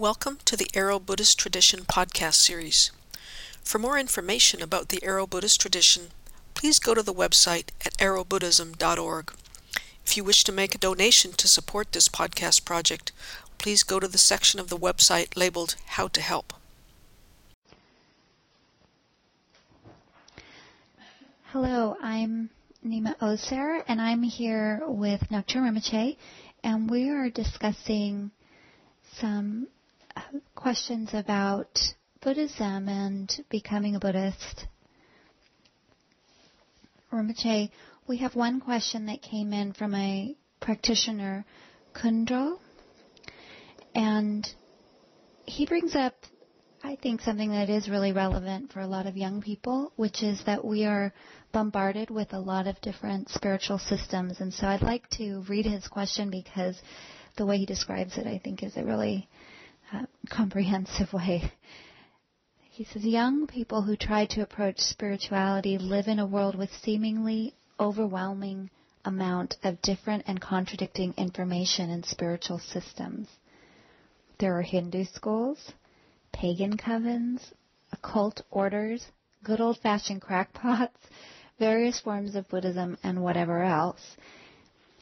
Welcome to the Aro Buddhist Tradition podcast series. For more information about the Aro Buddhist tradition, please go to the website at arobuddhism.org. If you wish to make a donation to support this podcast project, please go to the section of the website labeled How to Help. Hello, I'm Nima Oser, and I'm here with Ngak'chang Rinpoche, and we are discussing some questions about Buddhism and becoming a Buddhist. Rinpoche, we have one question that came in from a practitioner, Kundro, and he brings up, I think, something that is really relevant for a lot of young people, which is that we are bombarded with a lot of different spiritual systems. And so I'd like to read his question because the way he describes it, I think, is a really comprehensive way. He says, young people who try to approach spirituality live in a world with seemingly overwhelming amount of different and contradicting information and spiritual systems. There are Hindu schools, pagan covens, occult orders, good old fashioned crackpots, various forms of Buddhism, and whatever else.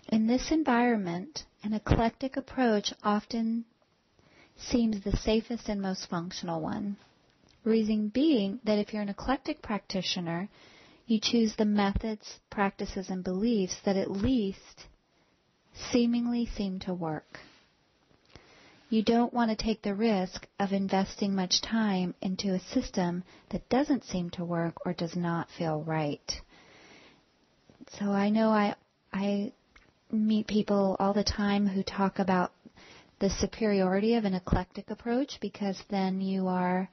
In this environment, an eclectic approach often seems the safest and most functional one. Reason being that if you're an eclectic practitioner, you choose the methods, practices, and beliefs that at least seemingly seem to work. You don't want to take the risk of investing much time into a system that doesn't seem to work or does not feel right. So I know I I meet people all the time who talk about the superiority of an eclectic approach because then you are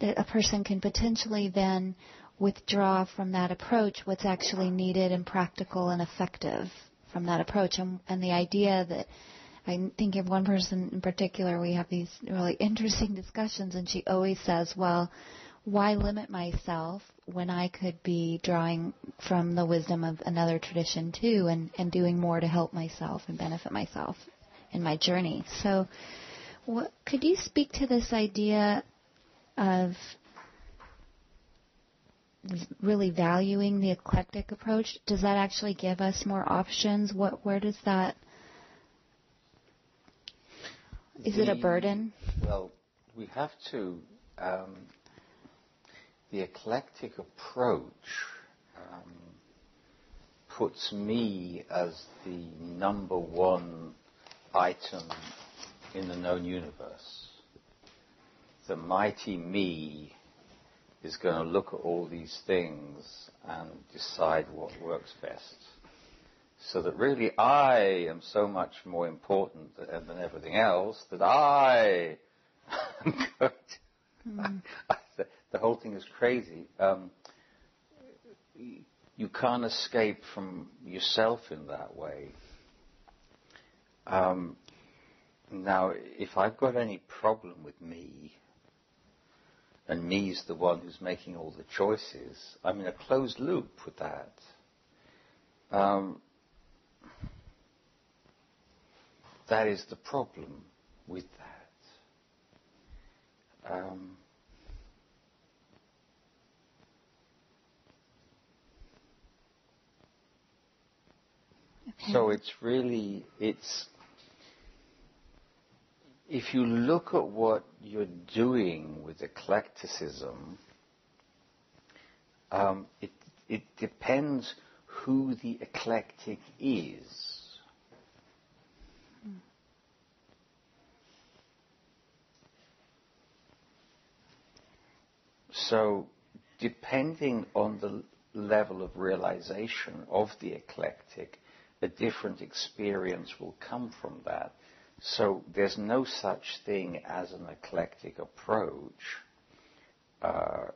a person can potentially then withdraw from that approach what's actually needed and practical and effective from that approach. And, and the idea that I think of one person in particular we have these really interesting discussions and she always says well why limit myself when I could be drawing from the wisdom of another tradition too and, and doing more to help myself and benefit myself in my journey. So, what, could you speak to this idea of really valuing the eclectic approach? Does that actually give us more options? What, where does that, is the, it a burden? Well, we have to um, the eclectic approach um, puts me as the number one item in the known universe. The mighty me is going to look at all these things and decide what works best. So that really I am so much more important than everything else that I am going to, mm the whole thing is crazy. Um, you can't escape from yourself in that way. Um, now, if I've got any problem with me, and me's the one who's making all the choices, I'm in a closed loop with that. Um, that is the problem with that. Um, So it's really, it's, if you look at what you're doing with eclecticism, um, it, it depends who the eclectic is. So, depending on the level of realization of the eclectic, a different experience will come from that. So there's no such thing as an eclectic approach uh,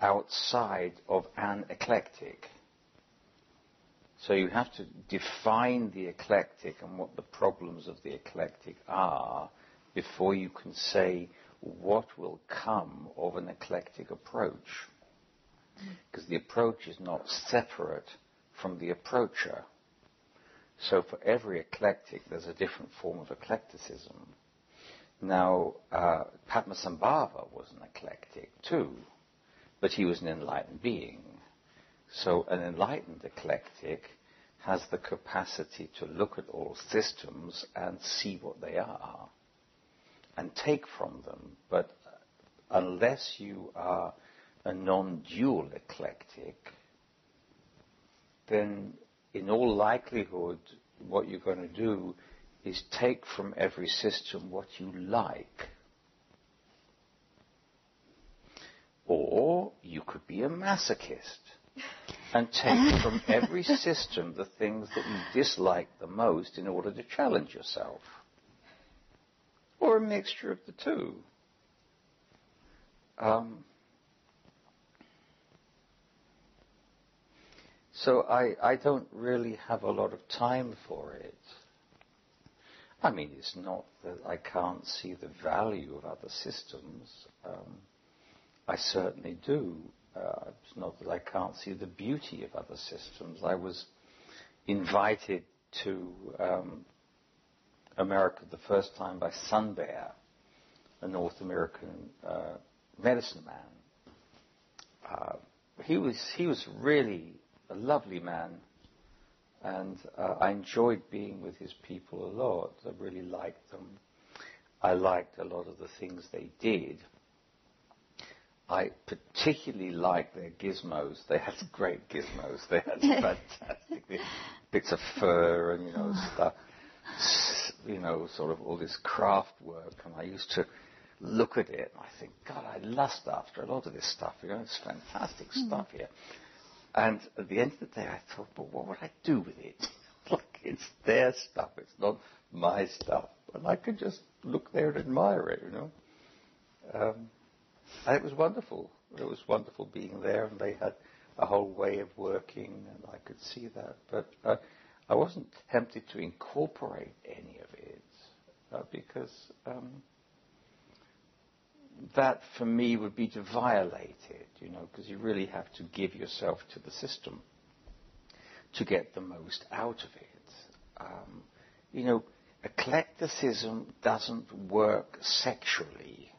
outside of an eclectic. So you have to define the eclectic and what the problems of the eclectic are before you can say what will come of an eclectic approach. Because the approach is not separate from the approacher. So for every eclectic, there's a different form of eclecticism. Now, uh, Padmasambhava was an eclectic too, but he was an enlightened being. So an enlightened eclectic has the capacity to look at all systems and see what they are and take from them. But unless you are a non-dual eclectic, then in all likelihood, what you're going to do is take from every system what you like. Or you could be a masochist and take from every system the things that you dislike the most in order to challenge yourself. Or a mixture of the two. Um, so I, I don't really have a lot of time for it. I mean, it's not that I can't see the value of other systems. Um, I certainly do. Uh, it's not that I can't see the beauty of other systems. I was invited to um, America the first time by Sun Bear, a North American uh, medicine man. Uh, he was he was really a lovely man, and uh, I enjoyed being with his people a lot. I really liked them. I liked a lot of the things they did. I particularly liked their gizmos. They had great gizmos. They had fantastic bits of fur and you know stuff, you know, sort of all this craft work. And I used to look at it and I think, God, I lust after a lot of this stuff. You know, it's fantastic mm. stuff here. And at the end of the day, I thought, but what would I do with it? like, it's their stuff. It's not my stuff. And I could just look there and admire it, you know. Um, and it was wonderful. It was wonderful being there, and they had a whole way of working, and I could see that. But uh, I wasn't tempted to incorporate any of it uh, because um, that, for me, would be to violate it. You know, because you really have to give yourself to the system to get the most out of it. Um, you know, eclecticism doesn't work sexually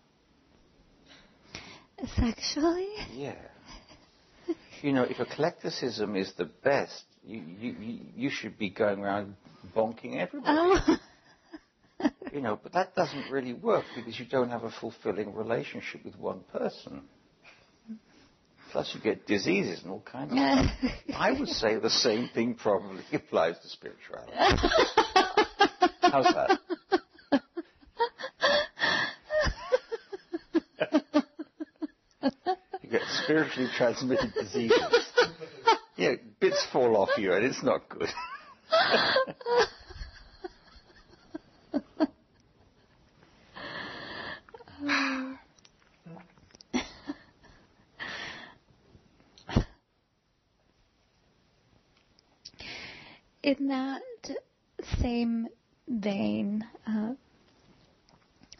Sexually? Yeah. you know, if eclecticism is the best, you, you, you should be going around bonking everybody. Oh. you know, but that doesn't really work because you don't have a fulfilling relationship with one person. Plus, you get diseases and all kinds of stuff. I would say the same thing probably applies to spirituality. How's that? You get spiritually transmitted diseases. yeah, bits fall off you and it's not good. In that same vein, uh,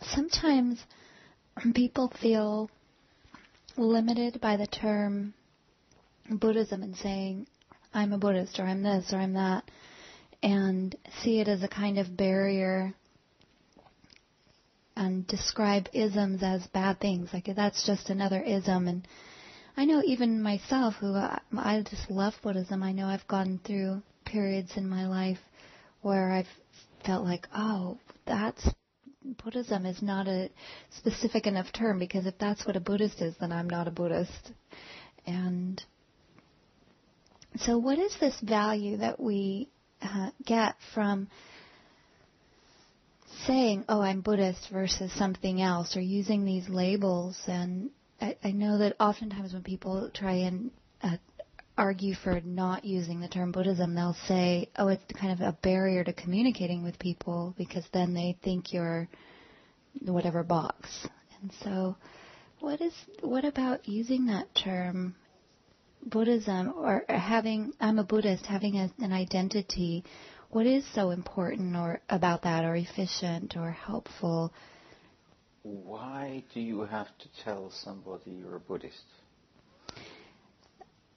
sometimes people feel limited by the term Buddhism and saying, I'm a Buddhist or I'm this or I'm that, and see it as a kind of barrier and describe isms as bad things. Like that's just another ism. And I know even myself, who I, I just love Buddhism, I know I've gone through periods in my life where I've felt like, oh, that's Buddhism is not a specific enough term because if that's what a Buddhist is, then I'm not a Buddhist. And so, what is this value that we uh, get from saying, "Oh, I'm Buddhist" versus something else, or using these labels? And I, I know that oftentimes when people try and uh, argue for not using the term Buddhism, they'll say, oh, it's kind of a barrier to communicating with people because then they think you're whatever box. And so, what is what about using that term Buddhism or having I'm a Buddhist, having a, an identity? What is so important or about that, or efficient, or helpful? Why do you have to tell somebody you're a Buddhist?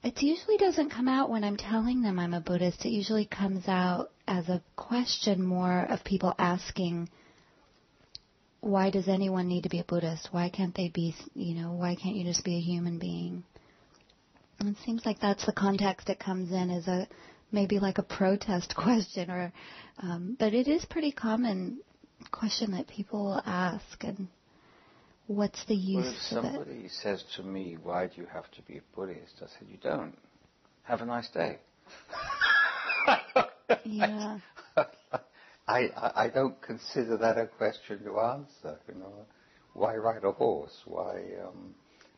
It usually doesn't come out when I'm telling them I'm a Buddhist. It usually comes out as a question more of people asking, why does anyone need to be a Buddhist? Why can't they be, you know, why can't you just be a human being? And it seems like that's the context it comes in as a maybe like a protest question, or um, but it is pretty common question that people will ask, and what's the use well, if somebody says to me, "Why do you have to be a Buddhist?" I said, "You don't. Have a nice day." yeah. I, I, I don't consider that a question to answer. You know, why ride a horse? Why um,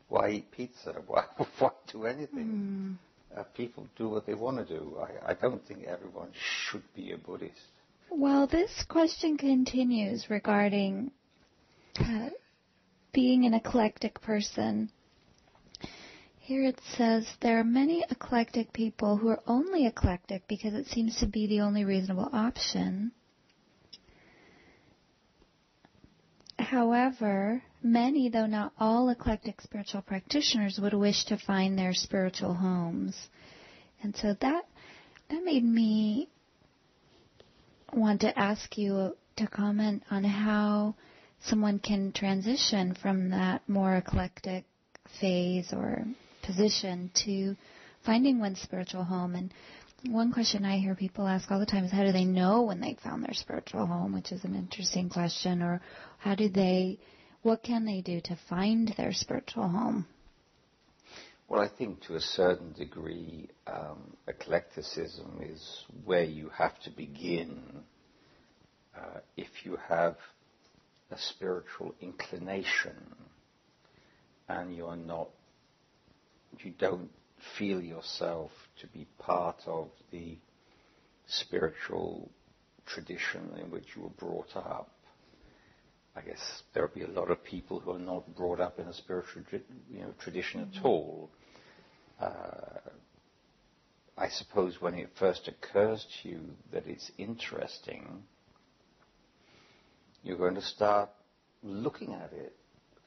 why eat pizza? Why why do anything? Mm. Uh, people do what they want to do. I, I don't think everyone should be a Buddhist. Well, this question continues regarding uh, being an eclectic person. Here it says there are many eclectic people who are only eclectic because it seems to be the only reasonable option. However, many, though not all, eclectic spiritual practitioners would wish to find their spiritual homes. And so that that made me want to ask you to comment on how someone can transition from that more eclectic phase or position to finding one's spiritual home and one question I hear people ask all the time is how do they know when they've found their spiritual home, which is an interesting question, or how do they, what can they do to find their spiritual home? Well, I think to a certain degree, um, eclecticism is where you have to begin uh, if you have a spiritual inclination and you're not, you don't feel yourself to be part of the spiritual tradition in which you were brought up. I guess there will be a lot of people who are not brought up in a spiritual you know, tradition mm-hmm. at all. Uh, I suppose when it first occurs to you that it's interesting, you're going to start looking at it.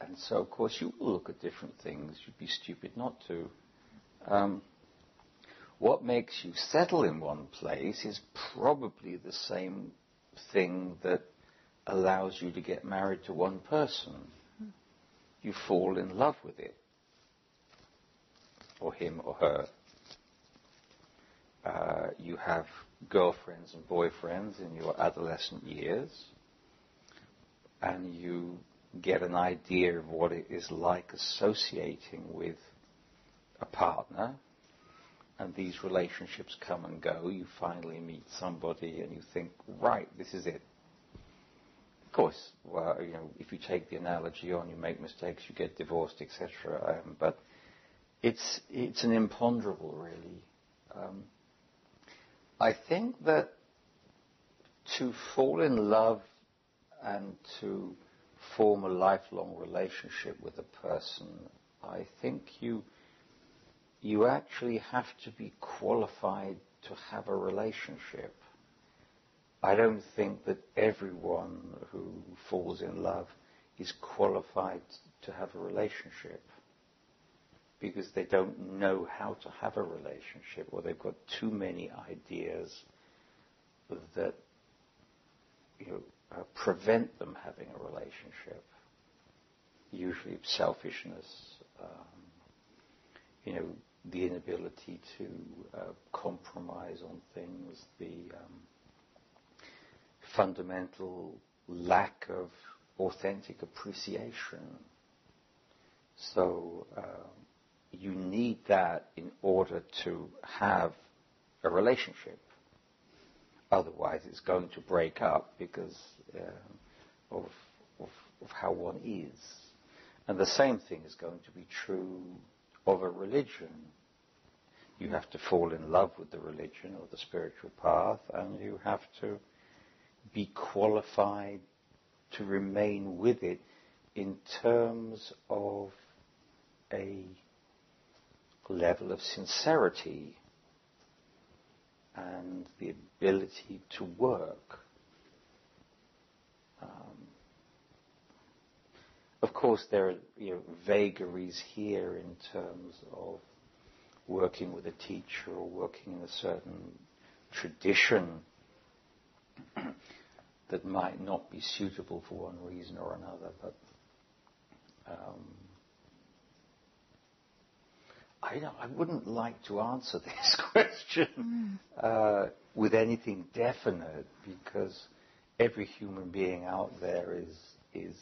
And so, of course, you will look at different things. You'd be stupid not to. Um, what makes you settle in one place is probably the same thing that allows you to get married to one person. You fall in love with it, or him or her. Uh, you have girlfriends and boyfriends in your adolescent years, and you get an idea of what it is like associating with a partner, and these relationships come and go. You finally meet somebody, and you think, right, this is it. Of course, well, you know, if you take the analogy on, you make mistakes, you get divorced, etc. Um, but it's it's an imponderable, really. Um, I think that to fall in love and to form a lifelong relationship with a person, I think you you actually have to be qualified to have a relationship. I don't think that everyone who falls in love is qualified to have a relationship because they don't know how to have a relationship or they've got too many ideas that you know, uh, prevent them having a relationship. Usually selfishness, um, you know, the inability to uh, compromise on things, the um, fundamental lack of authentic appreciation. So uh, you need that in order to have a relationship. Otherwise, it's going to break up because uh, of, of, of how one is. And the same thing is going to be true of a religion. You have to fall in love with the religion or the spiritual path, and you have to be qualified to remain with it in terms of a level of sincerity and the ability to work. Um, of course, there are you know, vagaries here in terms of working with a teacher or working in a certain tradition that might not be suitable for one reason or another, but um, I, I, wouldn't like to answer this question mm. uh, with anything definite because every human being out there is is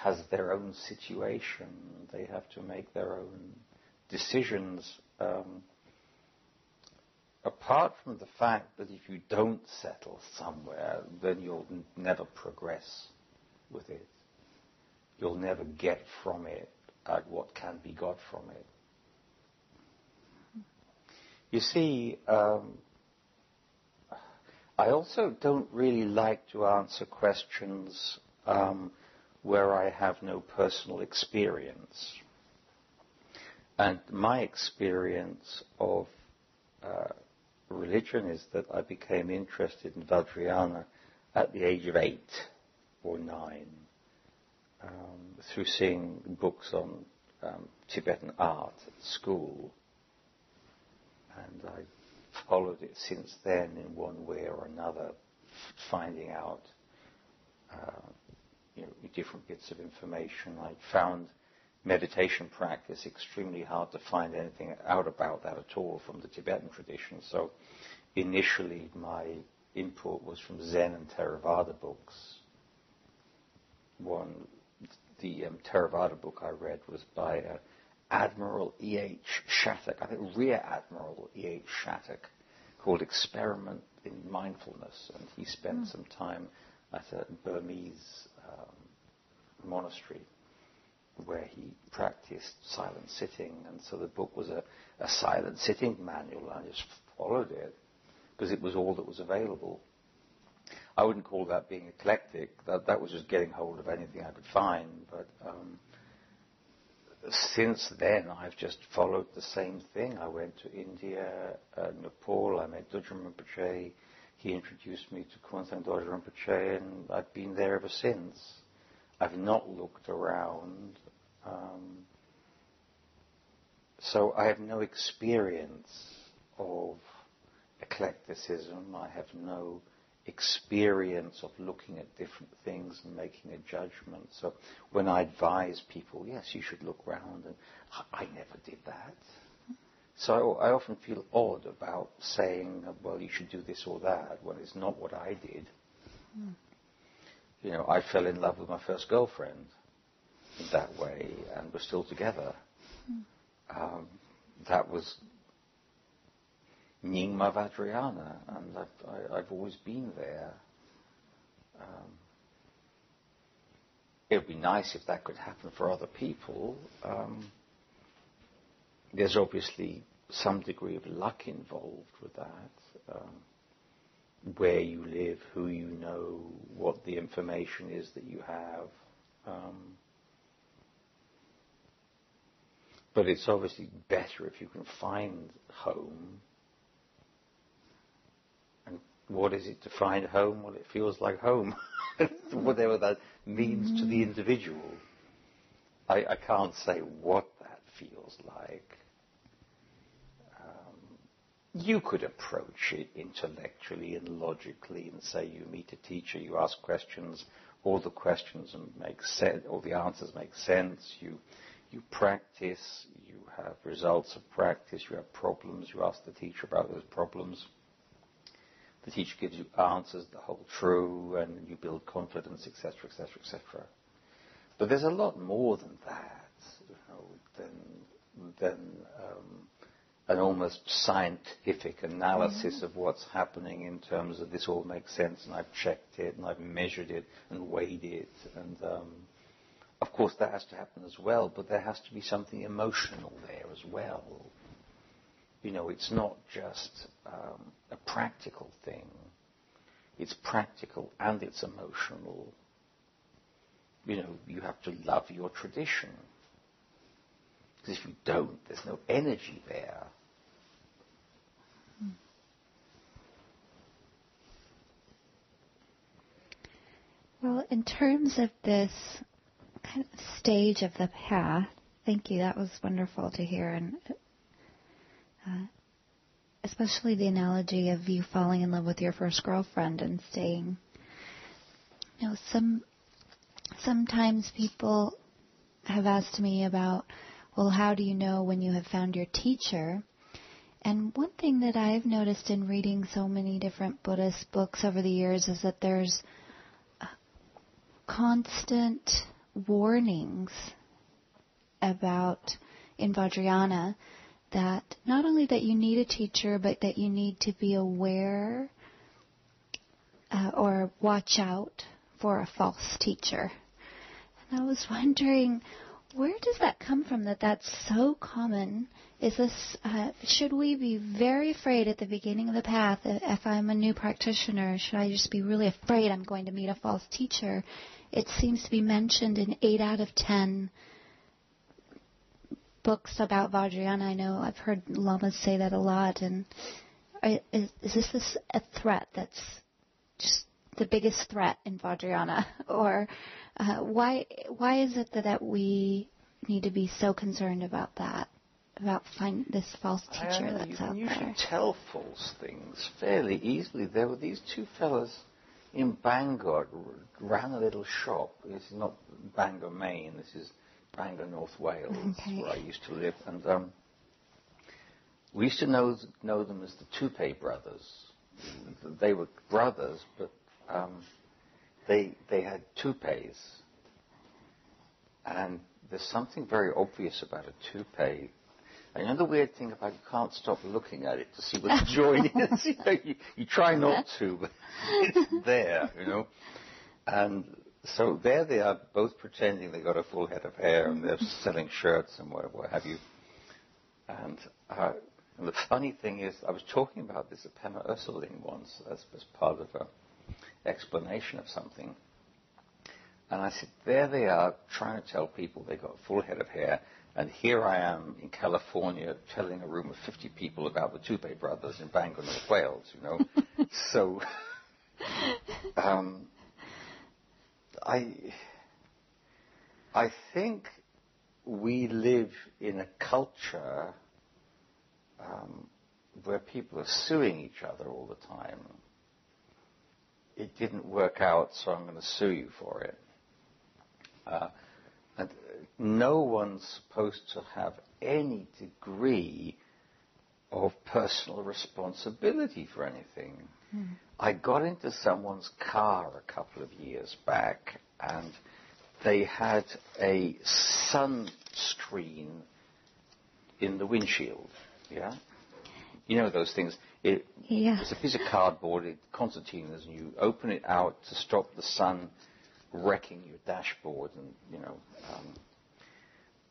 has their own situation. They have to make their own decisions. Um, apart from the fact that if you don't settle somewhere, then you'll n- never progress with it. You'll never get from it at what can be got from it. You see, um, I also don't really like to answer questions um, where I have no personal experience. And my experience of uh, religion is that I became interested in Vajrayana at the age of eight or nine um, through seeing books on um, Tibetan art at school. And I followed it since then in one way or another, finding out uh, you know, different bits of information. I found meditation practice extremely hard to find anything out about that at all from the Tibetan tradition. So initially my input was from Zen and Theravada books. One, the um, Theravada book I read was by uh, Admiral E.H. Shattock, I think Rear Admiral E.H. Shattock, called Experiment in Mindfulness, and he spent mm. some time at a Burmese um, monastery where he practiced silent sitting, and so the book was a, a silent sitting manual, and I just followed it because it was all that was available. I wouldn't call that being eclectic. That that was just getting hold of anything I could find. But um, since then, I've just followed the same thing. I went to India, uh, Nepal. I met Dudjom Rinpoche. He introduced me to Khuenzang Dorje Rinpoche, and I've been there ever since. I've not looked around. Um, so I have no experience of eclecticism. I have no experience of looking at different things and making a judgment. So when I advise people, yes, you should look around, and I never did that. So I often feel odd about saying, well, you should do this or that, when it's not what I did. Mm you know, I fell in love with my first girlfriend that way, and we're still together. Mm. Um, that was Nyingma Vajrayana, and I've, I, have always been there. Um, it would be nice if that could happen for other people. Um, there's obviously some degree of luck involved with that. Um, where you live, who you know, what the information is that you have. Um, but it's obviously better if you can find home. What is it to find home? Well, it feels like home, whatever that means to the mm-hmm. individual. I, I can't say what that feels like you could approach it intellectually and logically and say you meet a teacher, you ask questions, all the questions make sense, all the answers make sense, you, you practice, you have results of practice, you have problems, you ask the teacher about those problems. The teacher gives you answers that hold true and you build confidence, etc., etc., etc. But there's a lot more than that, you know, than, than um, an almost scientific analysis mm-hmm. of what's happening in terms of this all makes sense and I've checked it and I've measured it and weighed it and um, of course that has to happen as well but there has to be something emotional there as well you know it's not just um, a practical thing it's practical and it's emotional you know you have to love your tradition because if you don't, there's no energy there. Well, in terms of this kind of stage of the path, thank you. That was wonderful to hear. And uh, especially the analogy of you falling in love with your first girlfriend and staying. You know, some sometimes people have asked me about, well, how do you know when you have found your teacher? And one thing that I've noticed in reading so many different Buddhist books over the years is that there's constant warnings about in Vajrayana that not only that you need a teacher, but that you need to be aware uh, or watch out for a false teacher. And I was wondering, where does that come from that that's so common? Is this, uh, should we be very afraid at the beginning of the path if I'm a new practitioner? Should I just be really afraid I'm going to meet a false teacher? It seems to be mentioned in 8 out of 10 books about Vajrayana. I know I've heard lamas say that a lot. And is, is this, this a threat that's just the biggest threat in Vajrayana? or uh, why why is it that, that we need to be so concerned about that? About find this false teacher that's you out can there. usually tell false things fairly easily. There were these two fellas in Bangor ran a little shop. This is not Bangor, Maine. This is Bangor, North Wales, Okay. where I used to live. And um, we used to know know them as the Toupee brothers. They were brothers, but um, they they had toupees. And there's something very obvious about a toupee. And you know the weird thing about you can't stop looking at it to see what the joint is. You, know, you, you try not to, but it's there, you know. And so there they are, both pretending they got a full head of hair, and they're selling shirts and what, what have you. And, uh, and the funny thing is, I was talking about this at Pema Ursuline once as, as part of an explanation of something. And I said, there they are, trying to tell people they got a full head of hair, and here I am in California telling a room of 50 people about the Toupee brothers in Bangor, North Wales, you know. so, um, I, I think we live in a culture um, where people are suing each other all the time. It didn't work out, so I'm going to sue you for it. Uh, and no one's supposed to have any degree of personal responsibility for anything. I got into someone's car a couple of years back, and they had a sun screen in the windshield. Yeah, you know those things. It, Yeah. It's a piece of cardboard, it, concertinas, and you open it out to stop the sun wrecking your dashboard, and you know. Um,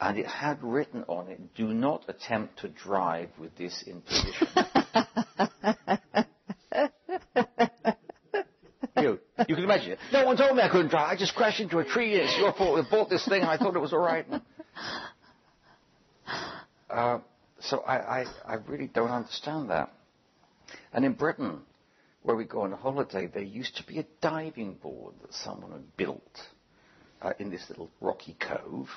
and it had written on it, "Do not attempt to drive with this in position." you can imagine it. No one told me I couldn't drive. I just crashed into a tree. It's your fault. We bought this thing. and I thought it was all right. Uh, so I, I, I really don't understand that. And in Britain, where we go on holiday, there used to be a diving board that someone had built uh, in this little rocky cove.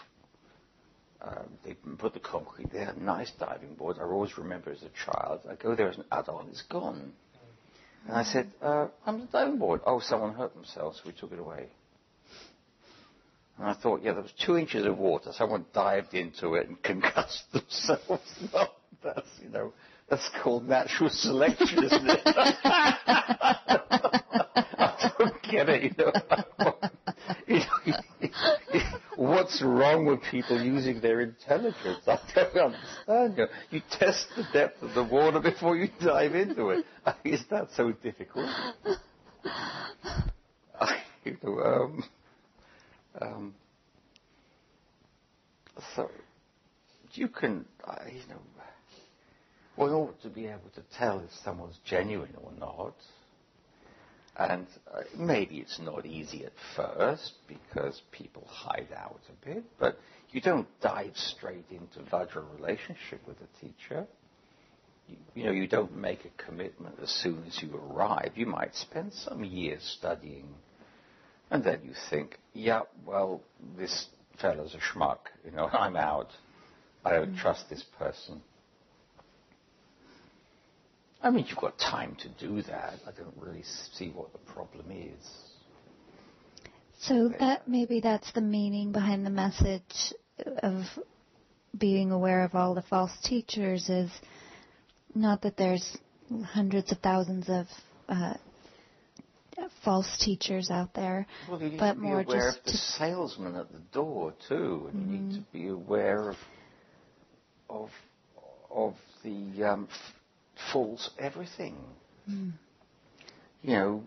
Uh, they put the concrete there, nice diving board. I always remember as a child. I go there as an adult, and it's gone. And I said, uh, I'm the diving board. Oh, someone hurt themselves, we took it away. And I thought, yeah, there was two inches of water. Someone dived into it and concussed themselves. No, that's, you know, that's called natural selection, isn't it? I don't get it, you know. You know, What's wrong with people using their intelligence? I don't understand. You, you test the depth of the water before you dive into it. Is that so difficult? um, um, so you can, uh, you know, one ought to be able to tell if someone's genuine or not. And uh, maybe it's not easy at first because people hide out a bit, but you don't dive straight into Vajra relationship with a teacher. You, you know, you don't make a commitment as soon as you arrive. You might spend some years studying, and then you think, yeah, well, this fellow's a schmuck. You know, I'm out. I don't trust this person. I mean, you've got time to do that. I don't really see what the problem is. So that maybe that's the meaning behind the message of being aware of all the false teachers is not that there's hundreds of thousands of uh, false teachers out there, well, you need but to be more aware just of the salesman at the door too, and you need to be aware of of of the um, f- false everything. Hmm. You know,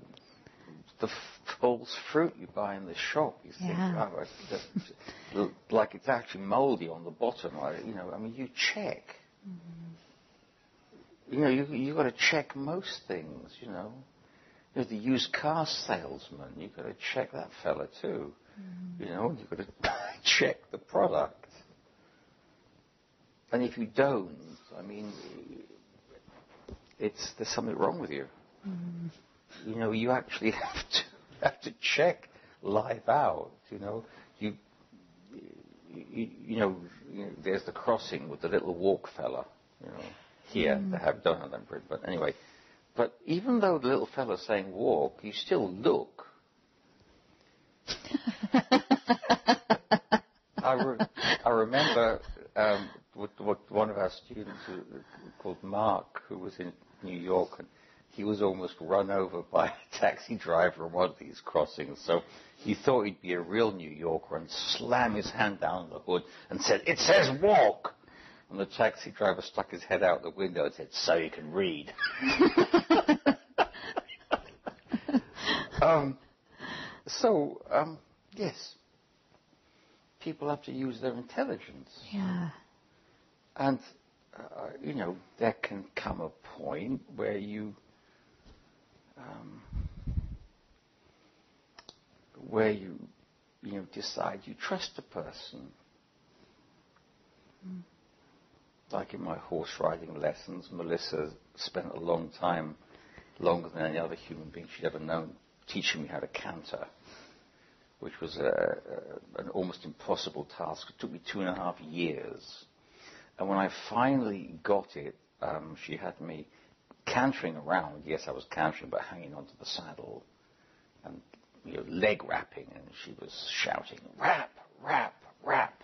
the f- false fruit you buy in the shop. You think, Yeah. oh, it's just- like it's actually mouldy on the bottom. You know, I mean, you check. Mm-hmm. You know, you you got to check most things. You know, you know, the used car salesman. you've got to check that fella too. Mm-hmm. You know, you've got to check the product. And if you don't, I mean, it's there's something wrong with you. You know, you actually have to have to check life out. You know, you you, you, know, you know, there's the crossing with the little walk fella. You know, here they have done in But anyway, but even though the little fella's saying walk, you still look. I, re- I remember um, with, with one of our students who, called Mark, who was in New York, and he was almost run over by a taxi driver on one of these crossings. So he thought he'd be a real New Yorker and slammed his hand down on the hood and said, "It says walk." And the taxi driver stuck his head out the window and said, "So you can read." um, so um, yes, people have to use their intelligence. yeah. And, you know, there can come a point where you, um, where you, you know, decide you trust a person. Like in my horse riding lessons, Melissa spent a long time, longer than any other human being she'd ever known, teaching me how to canter which was a, a, an almost impossible task. It took me two and a half years. And when I finally got it, um, she had me cantering around. Yes, I was cantering, but hanging onto the saddle and you know, leg wrapping. And she was shouting, "Rap, rap, rap!"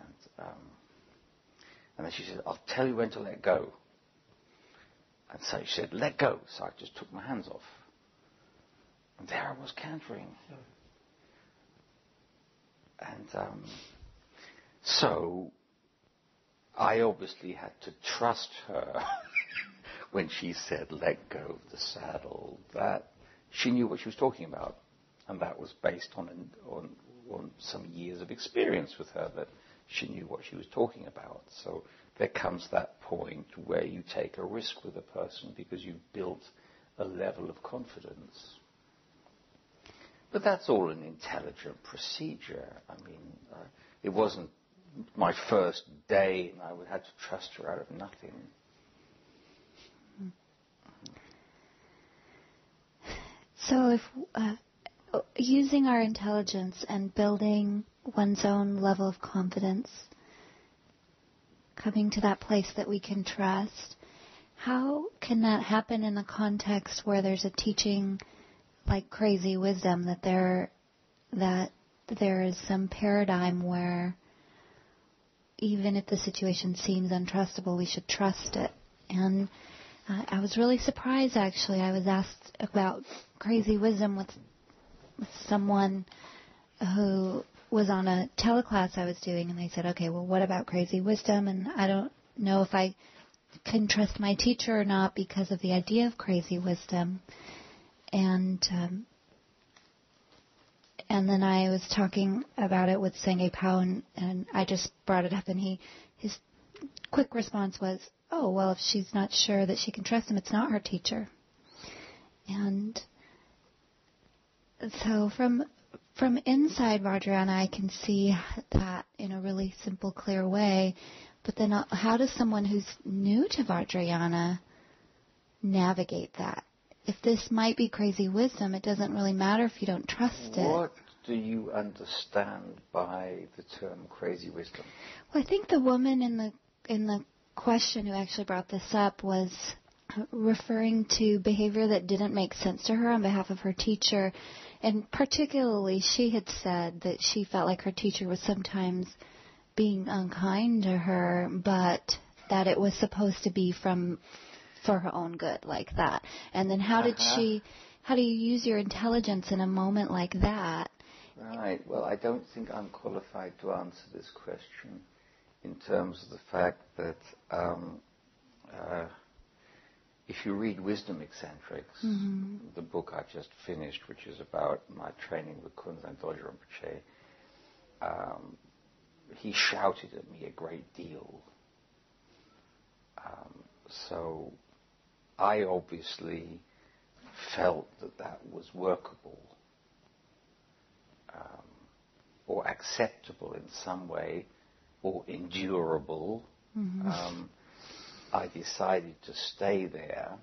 And, um, and then she said, "I'll tell you when to let go." And so she said, "Let go." So I just took my hands off. And there I was cantering. And um, so I obviously had to trust her when she said, let go of the saddle, that she knew what she was talking about. And that was based on, on, on some years of experience with her, that she knew what she was talking about. So there comes that point where you take a risk with a person because you've built a level of confidence. But that's all an intelligent procedure. I mean, uh, it wasn't my first day, I would have to trust her out of nothing. So if uh, using our intelligence and building one's own level of confidence, coming to that place that we can trust, how can that happen in a context where there's a teaching like crazy wisdom that there that there is some paradigm where even if the situation seems untrustable, we should trust it. And uh, I was really surprised actually. I was asked about crazy wisdom with, with someone who was on a teleclass I was doing, and they said, "Okay, well, what about crazy wisdom?" And I don't know if I can trust my teacher or not because of the idea of crazy wisdom. And um, and then I was talking about it with Senge Pao, and, and I just brought it up, and he his quick response was, "Oh, well, if she's not sure that she can trust him, it's not her teacher." And so from from inside Vajrayana, I can see that in a really simple, clear way. But then, uh, how does someone who's new to Vajrayana navigate that? If this might be crazy wisdom, it doesn't really matter if you don't trust it. What do you understand by the term crazy wisdom? Well, I think the woman in the in the question who actually brought this up was referring to behavior that didn't make sense to her on behalf of her teacher. And particularly, she had said that she felt like her teacher was sometimes being unkind to her, but that it was supposed to be from for her own good like that. And then how did Uh-huh. she how do you use your intelligence in a moment like that? Right. Well, I don't think I'm qualified to answer this question in terms of the fact that um, uh, if you read Wisdom Eccentrics, the book I just finished, which is about my training with Kunzang Dorje Rinpoche, um, he shouted at me a great deal. Um, so I obviously felt that that was workable um, or acceptable in some way or endurable. Um, I decided to stay there.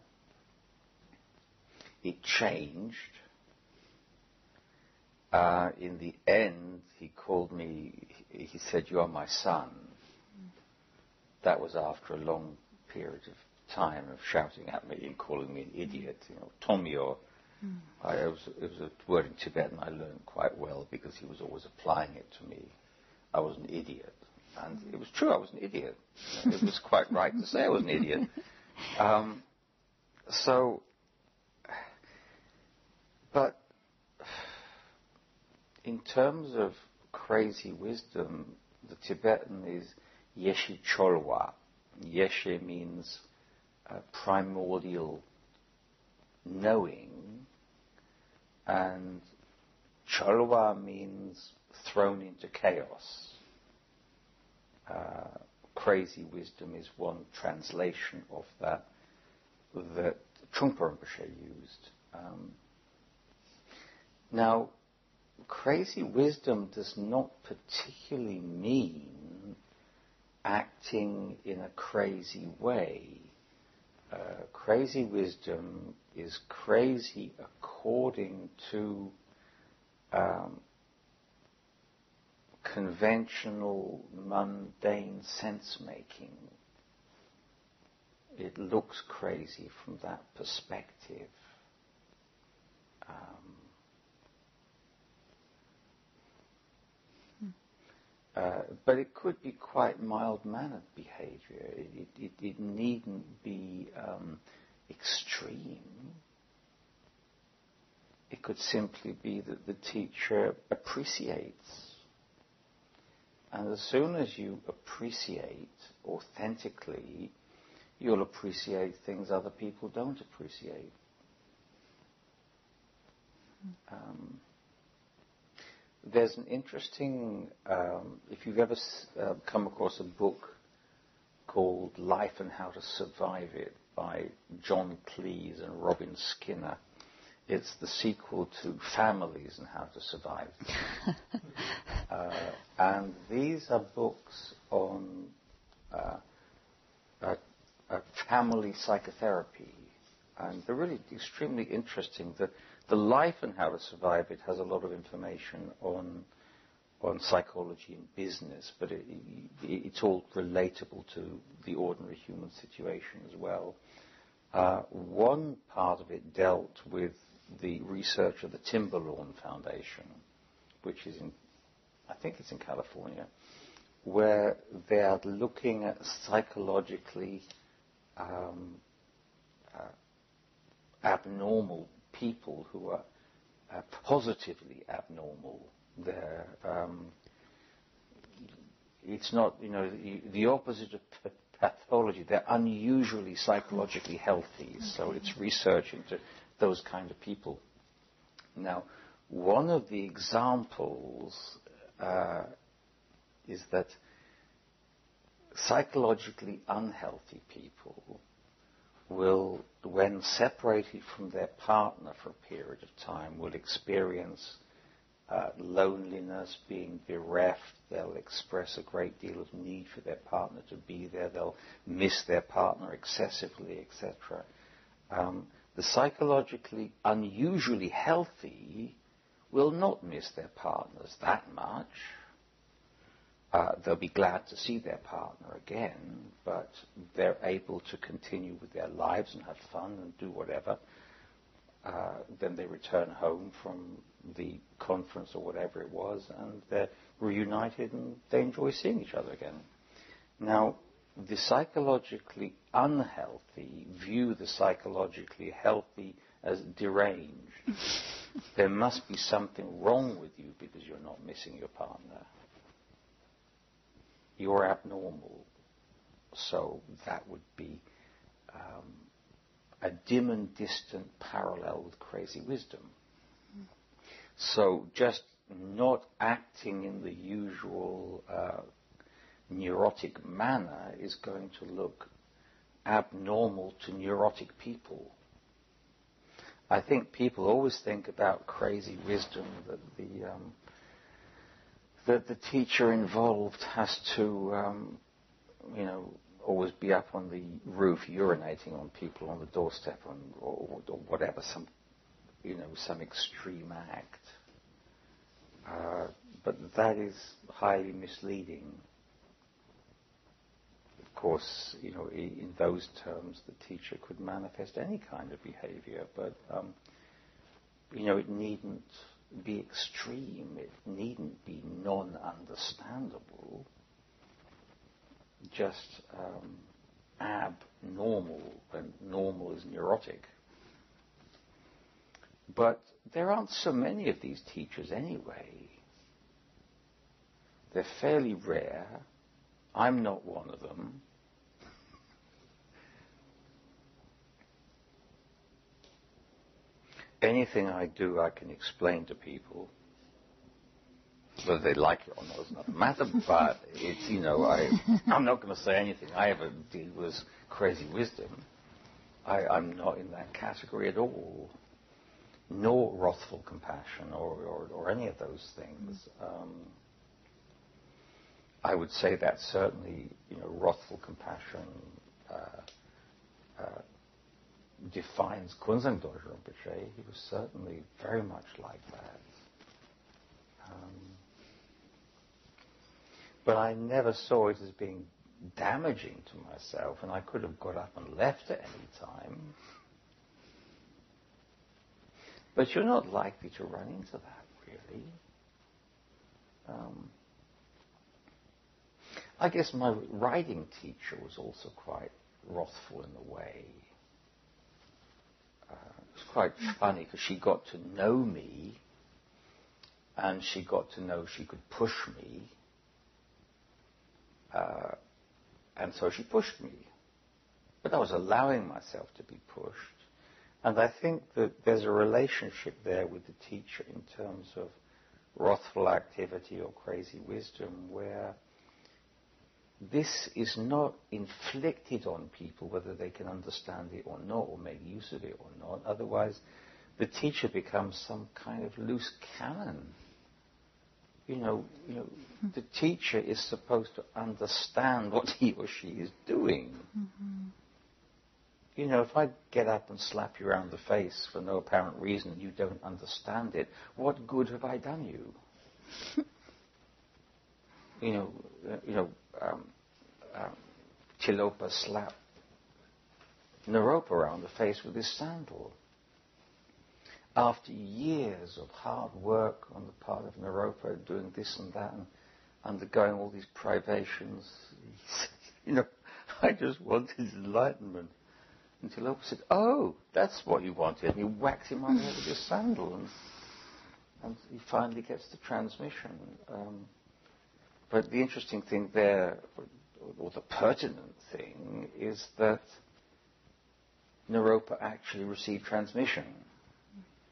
It changed. Uh, in the end, he called me, he he said, You are my son. That was after a long period of time of shouting at me and calling me an idiot, you know, Tomio. I, it, was, it was a word in Tibetan I learned quite well because he was always applying it to me. I was an idiot. And it was true, I was an idiot. It was quite right to say I was an idiot. Um, so, but in terms of crazy wisdom, the Tibetan is Yeshe Cholwa. Yeshe means uh, primordial knowing, and Cholwa means thrown into chaos. Uh, crazy wisdom is one translation of that that Trungpa Rinpoche used. Um, now, crazy wisdom does not particularly mean acting in a crazy way. Uh, crazy wisdom is crazy according to um, conventional, mundane sense making. It looks crazy from that perspective. Um, Uh, but it could be quite mild-mannered behavior. It, it, it, it needn't be um, extreme. It could simply be that the teacher appreciates. And as soon as you appreciate authentically, you'll appreciate things other people don't appreciate. Um, there's an interesting, um, if you've ever uh, come across a book called Life and How to Survive It by John Cleese and Robin Skynner, it's the sequel to Families and How to Survive. uh, and these are books on uh, family psychotherapy. And they're really extremely interesting. The, the Life and How to Survive It has a lot of information on on psychology and business, but it, it, it's all relatable to the ordinary human situation as well. Uh, one part of it dealt with the research of the Timberlawn Foundation, which is in, I think it's in California, where they are looking at psychologically um, uh, abnormal people who are uh, positively abnormal. They're, um, it's not, you know, the, the opposite of p- pathology. They're unusually psychologically healthy. So it's research into those kind of people. Now, one of the examples uh, is that psychologically unhealthy people will, when separated from their partner for a period of time, will experience uh, loneliness, being bereft. They'll express a great deal of need for their partner to be there. They'll miss their partner excessively, etc. Um, the psychologically unusually healthy will not miss their partners that much. Uh, they'll be glad to see their partner again, but they're able to continue with their lives and have fun and do whatever. Uh, then they return home from the conference or whatever it was, and they're reunited and they enjoy seeing each other again. Now, the psychologically unhealthy view the psychologically healthy as deranged. there must be something wrong with you because you're not missing your partner. You're abnormal. So that would be um, a dim and distant parallel with crazy wisdom. So just not acting in the usual uh, neurotic manner is going to look abnormal to neurotic people. I think people always think about crazy wisdom that the um, that the teacher involved has to, um, you know, always be up on the roof urinating on people on the doorstep or, or whatever, some, you know, some extreme act. Uh, but that is highly misleading. Of course, you know, in those terms, the teacher could manifest any kind of behavior, but um, you know, it needn't be extreme. It needn't be non-understandable. Just um, abnormal, and normal is neurotic. But there aren't so many of these teachers anyway. They're fairly rare. I'm not one of them. Anything I do, I can explain to people. Whether they like it or not is not matter, but it's, you know, I, I'm not going to say anything I ever did was crazy wisdom. I, I'm not in that category at all nor wrathful compassion or, or, or any of those things. Um, I would say that certainly, you know, wrathful compassion uh, uh, defines Kunzang Dorje Rinpoche. He was certainly very much like that. Um, but I never saw it as being damaging to myself, and I could have got up and left at any time. But you're not likely to run into that, really. Um, I guess my writing teacher was also quite wrathful in a way. Was quite funny because she got to know me and she got to know she could push me. Uh, and so she pushed me. But I was allowing myself to be pushed. And I think that there's a relationship there with the teacher in terms of wrathful activity or crazy wisdom where this is not inflicted on people whether they can understand it or not or make use of it or not. Otherwise, the teacher becomes some kind of loose cannon. You know, you know, the teacher is supposed to understand what he or she is doing. Mm-hmm you know, if I get up and slap you around the face for no apparent reason and you don't understand it, what good have I done you? you know, you know, um, um, Tilopa slapped Naropa around the face with his sandal. After years of hard work on the part of Naropa, doing this and that, and undergoing all these privations, you know, I just wanted enlightenment And Oprah said, "Oh, that's what you wanted." And he whacked him on the head with his sandal, and, and he finally gets the transmission. Um, but the interesting thing there, or, the pertinent thing, is that Naropa actually received transmission.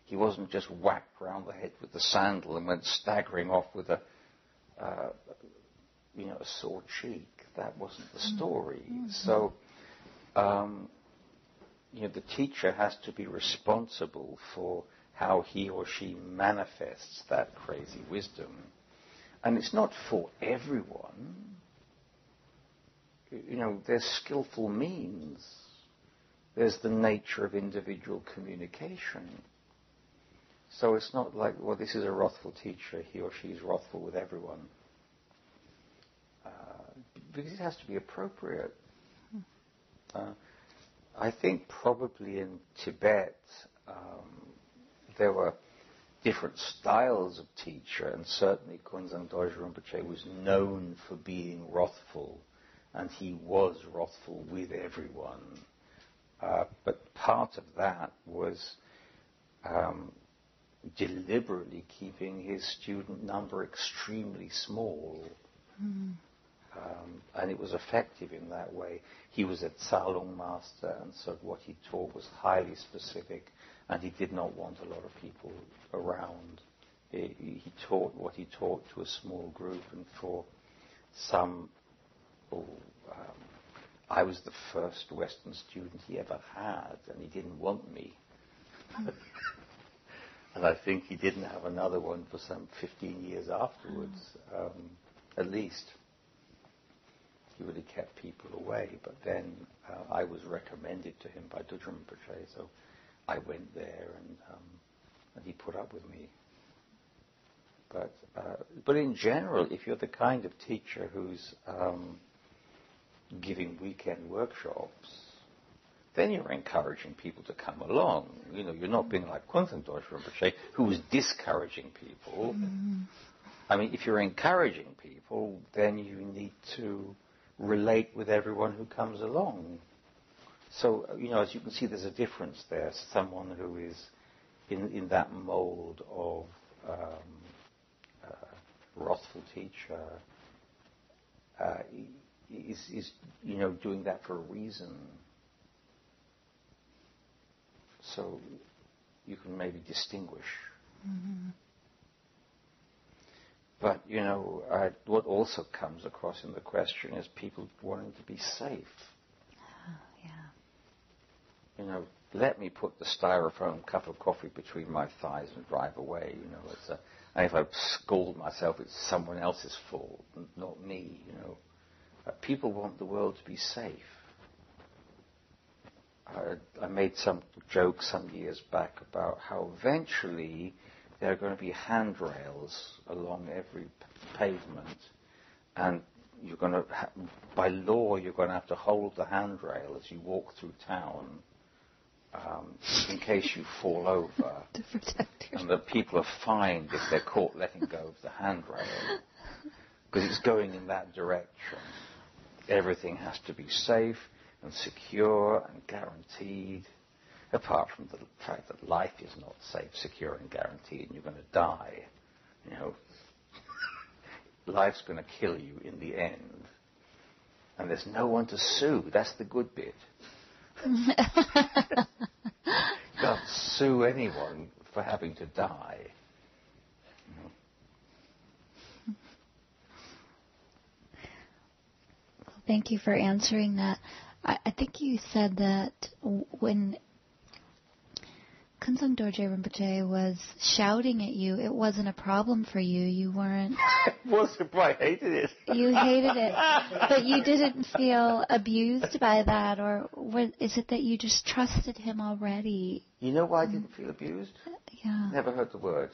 He wasn't just whacked round the head with the sandal and went staggering off with a, uh, you know, a sore cheek. That wasn't the story. Mm-hmm. So. Um, you know, the teacher has to be responsible for how he or she manifests that crazy wisdom. And it's not for everyone. You know, there's skillful means. There's the nature of individual communication. So it's not like, well, this is a wrathful teacher, he or she is wrathful with everyone. because it has to be appropriate. Uh, I think probably in Tibet um, there were different styles of teacher, and certainly Kunzang Dorje Rinpoche was known for being wrathful, and he was wrathful with everyone. Uh, but part of that was um, deliberately keeping his student number extremely small. Mm. Um, and it was effective in that way. He was a Tsalung master, and so what he taught was highly specific, and he did not want a lot of people around. He, he taught what he taught to a small group, and for some, oh, um, I was the first Western student he ever had, and he didn't want me. and I think he didn't have another one for some 15 years afterwards, um, at least he really kept people away. But then uh, I was recommended to him by Dudjom Rinpoche, so I went there and, um, and he put up with me. But, uh, but in general, if you're the kind of teacher who's um, giving weekend workshops, then you're encouraging people to come along. You know, you're not being like Kunzang Dorje Rinpoche, who was discouraging people. Mm-hmm. I mean, if you're encouraging people, then you need to relate with everyone who comes along. So, you know, as you can see, there's a difference there. Someone who is in, in that mold of um, uh, wrathful teacher uh, is, is, you know, doing that for a reason. So you can maybe distinguish. Mm-hmm. But, you know, uh, what also comes across in the question is people wanting to be safe. Oh, yeah. You know, let me put the styrofoam cup of coffee between my thighs and drive away. You know, it's a, and if I scold myself, it's someone else's fault, not me. You know, uh, people want the world to be safe. I, I made some joke some years back about how eventually there are going to be handrails along every pavement, and you're going to, ha- by law, you're going to have to hold the handrail as you walk through town. Um, in case you fall over, to protect and that people are fined if they're caught letting go of the handrail because it's going in that direction. Everything has to be safe and secure and guaranteed apart from the fact that life is not safe, secure, and guaranteed, and you're going to die. You know, life's going to kill you in the end, and there's no one to sue. That's the good bit. you can't sue anyone for having to die. Thank you for answering that. I, I think you said that when Kunzang Dorje Rinpoche was shouting at you, it wasn't a problem for you. You weren't. wasn't, I hated it. you hated it, but you didn't feel abused by that, or was, is it that you just trusted him already? You know why I didn't feel abused? Yeah. Never heard the word.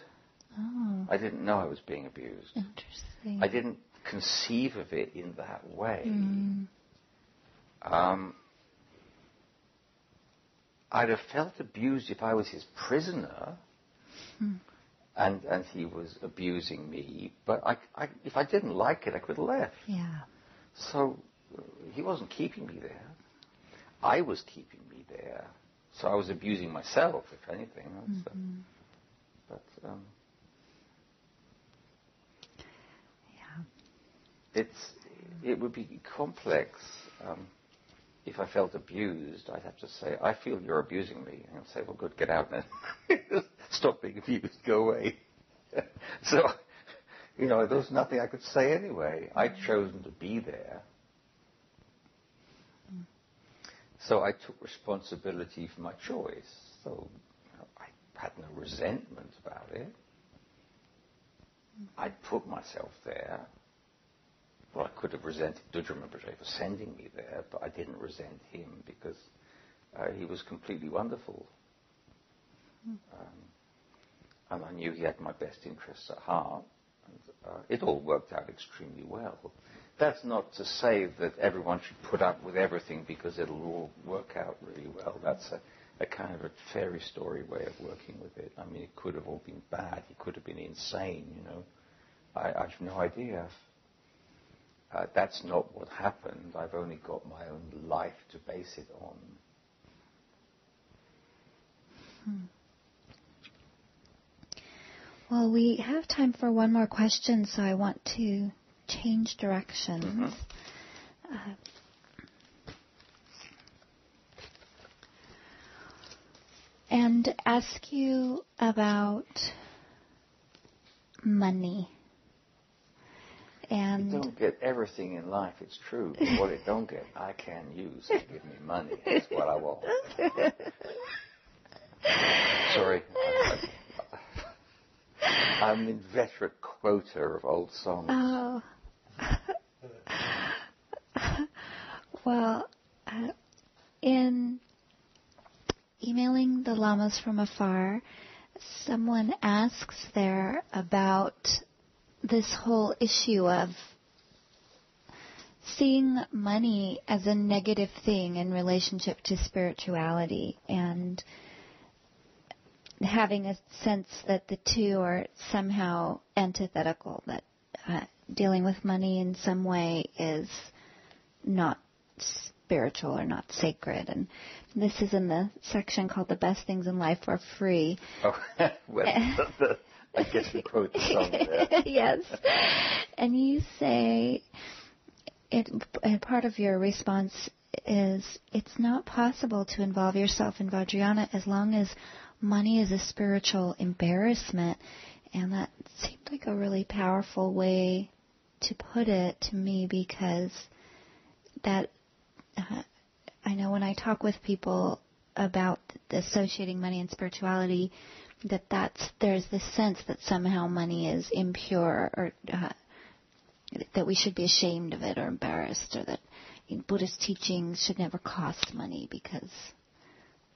Oh. I didn't know I was being abused. Interesting. I didn't conceive of it in that way. Mm. Um, I'd have felt abused if I was his prisoner hmm. and, and he was abusing me, but I, I, if I didn't like it, I could have left. Yeah. So he wasn't keeping me there. I was keeping me there. So I was abusing myself, if anything. Mm-hmm. Uh, but um, yeah, it's it would be complex. Um, if I felt abused, I'd have to say, I feel you're abusing me. And say, well, good, get out then. Stop being abused, go away. so, you know, there was nothing I could say anyway. I'd chosen to be there. So I took responsibility for my choice. So you know, I had no resentment about it. I'd put myself there. Well, I could have resented Dudjom Rinpoche for sending me there, but I didn't resent him because uh, he was completely wonderful. Um, and I knew he had my best interests at heart. And, uh, it all worked out extremely well. That's not to say that everyone should put up with everything because it'll all work out really well. That's a, a kind of a fairy story way of working with it. I mean, it could have all been bad. He could have been insane, you know. I, I have no idea. Uh, that's not what happened. I've only got my own life to base it on. Hmm. Well, we have time for one more question, so I want to change directions. Mm-hmm. Uh, and ask you about money. And you don't get everything in life, it's true. But what it don't get, I can use to give me money. That's what I want. Sorry. I'm an inveterate quoter of old songs. Oh. well, uh, in emailing the lamas from afar, someone asks there about this whole issue of seeing money as a negative thing in relationship to spirituality and having a sense that the two are somehow antithetical, that uh, dealing with money in some way is not spiritual or not sacred. And this is in the section called The Best Things in Life Are Free. Oh, well, I guess you quote the song there. yes. And you say, it, and part of your response is, it's not possible to involve yourself in Vajrayana as long as money is a spiritual embarrassment. And that seemed like a really powerful way to put it to me because that uh, I know when I talk with people about associating money and spirituality, that that's there's this sense that somehow money is impure or uh, that we should be ashamed of it or embarrassed or that Buddhist teachings should never cost money because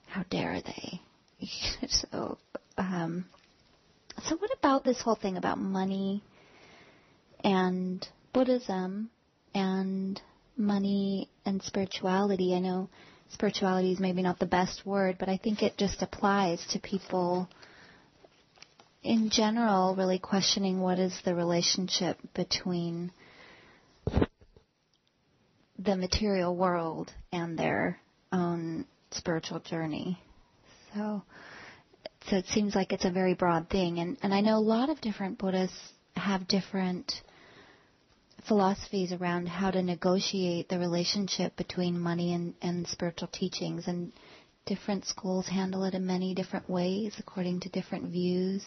how dare they? so, um, so what about this whole thing about money and Buddhism and money and spirituality? I know spirituality is maybe not the best word, but I think it just applies to people in general really questioning what is the relationship between the material world and their own spiritual journey. So, so it seems like it's a very broad thing, and and I know a lot of different Buddhists have different philosophies around how to negotiate the relationship between money and, and spiritual teachings, and different schools handle it in many different ways according to different views.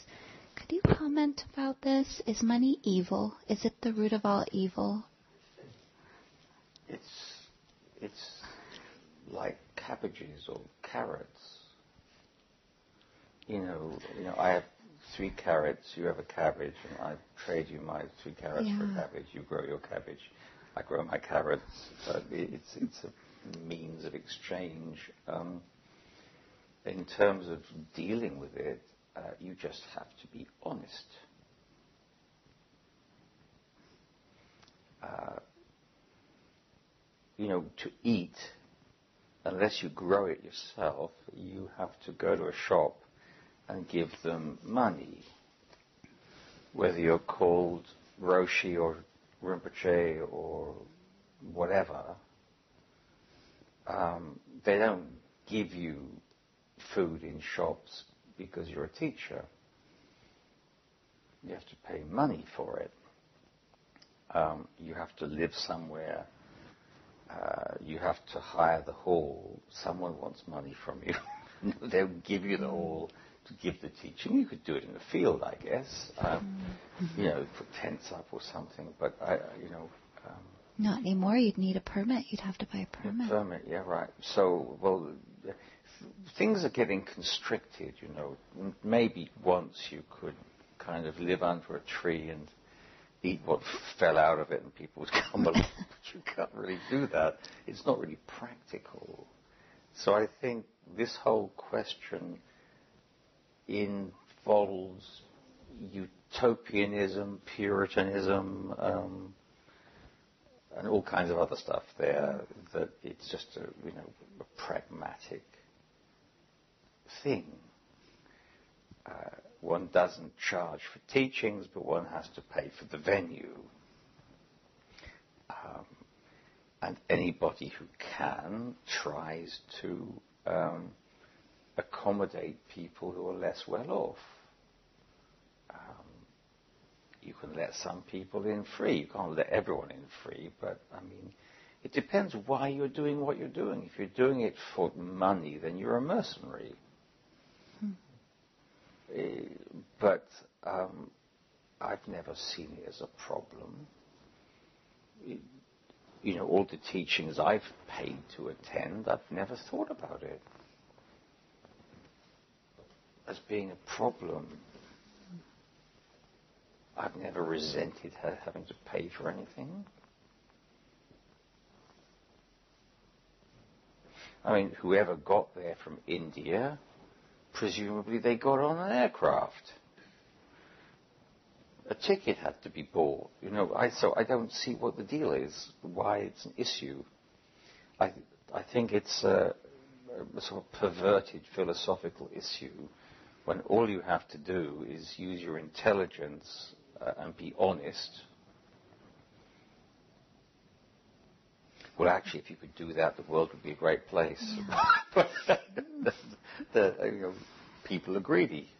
Could you comment about this? Is money evil? Is it the root of all evil? It's it's like cabbages or carrots you know, you know, I have three carrots, you have a cabbage, and I trade you my three carrots yeah. for a cabbage. You grow your cabbage, I grow my carrots. So it's it's a means of exchange. Um, in terms of dealing with it, you just have to be honest. Uh, you know, to eat, unless you grow it yourself, you have to go to a shop and give them money. Whether you're called Roshi or Rinpoche or whatever, um, they don't give you food in shops because you're a teacher. You have to pay money for it. Um, you have to live somewhere. Uh, you have to hire the hall. Someone wants money from you. They'll give you the hall to give the teaching. You could do it in the field, I guess. Um, mm-hmm. You know, put tents up or something. But I, you know. Um, Not anymore. You'd need a permit. You'd have to buy a permit. A permit, yeah, right. So, well, things are getting constricted. You know, maybe once you could kind of live under a tree and eat what fell out of it, and people would come along. but you can't really do that. It's not really practical. So I think this whole question involves utopianism, puritanism, um, and all kinds of other stuff there. That it's just a you know a pragmatic thing. Uh, one doesn't charge for teachings, but one has to pay for the venue. Um, and anybody who can tries to um, accommodate people who are less well off. Um, you can let some people in free. You can't let everyone in free, but I mean, it depends why you're doing what you're doing. If you're doing it for money, then you're a mercenary. Uh, but um, I've never seen it as a problem. It, you know, all the teachings I've paid to attend, I've never thought about it as being a problem. I've never resented her having to pay for anything. I mean, whoever got there from India, presumably they got on an aircraft. A ticket had to be bought. You know, I, so I don't see what the deal is, why it's an issue. I, I think it's a, a sort of perverted philosophical issue when all you have to do is use your intelligence uh, and be honest. Well, actually, if you could do that, the world would be a great place. Yeah. but the, the, you know, people are greedy.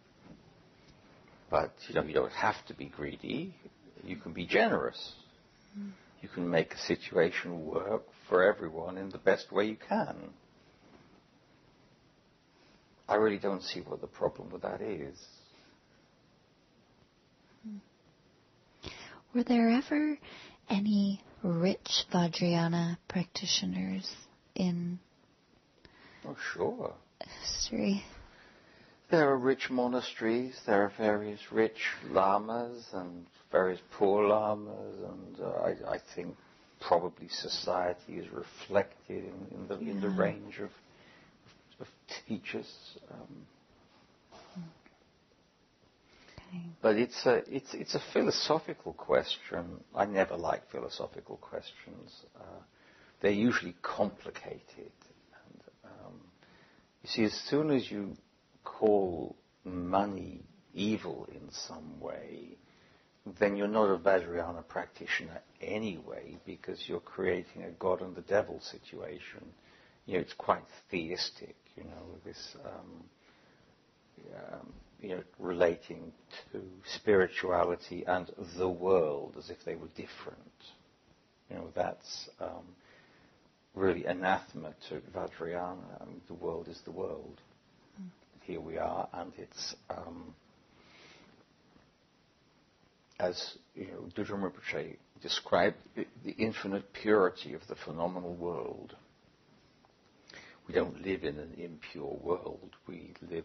But you know, you don't have to be greedy. You can be generous. Mm. You can make a situation work for everyone in the best way you can. I really don't see what the problem with that is. Were there ever any rich Vajrayana practitioners in Oh, sure. history? There are rich monasteries, there are various rich lamas and various poor lamas, and uh, I, I, think probably society is reflected in, in the, yeah. in the range of of teachers. Um. But it's a, it's, it's a philosophical question. I never like philosophical questions. Uh, they're usually complicated. And, um, you see, as soon as you call money evil in some way, then you're not a Vajrayana practitioner anyway, because you're creating a God and the devil situation. You know, it's quite theistic you know, this, um, um, you know, relating to spirituality and the world as if they were different. You know, that's um, really anathema to Vajrayana. I mean, the world is the world. Mm. Here we are, and it's um, as you know, Dudjom Rinpoche described the infinite purity of the phenomenal world we don't live in an impure world. We live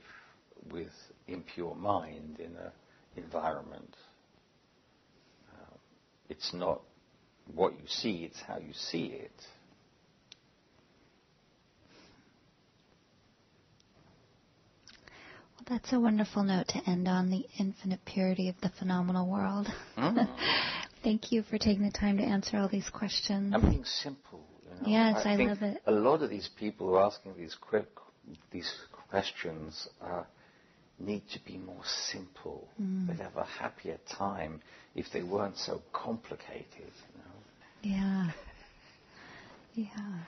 with impure mind in an environment. Uh, it's not what you see, it's how you see it. Well, that's a wonderful note to end on the infinite purity of the phenomenal world. Mm. Thank you for taking the time to answer all these questions. I'm being simple. You know? Yes, I, I love it. A lot of these people who are asking these quick, these questions uh, need to be more simple. Mm. They'd have a happier time if they weren't so complicated. You know? Yeah. Yeah.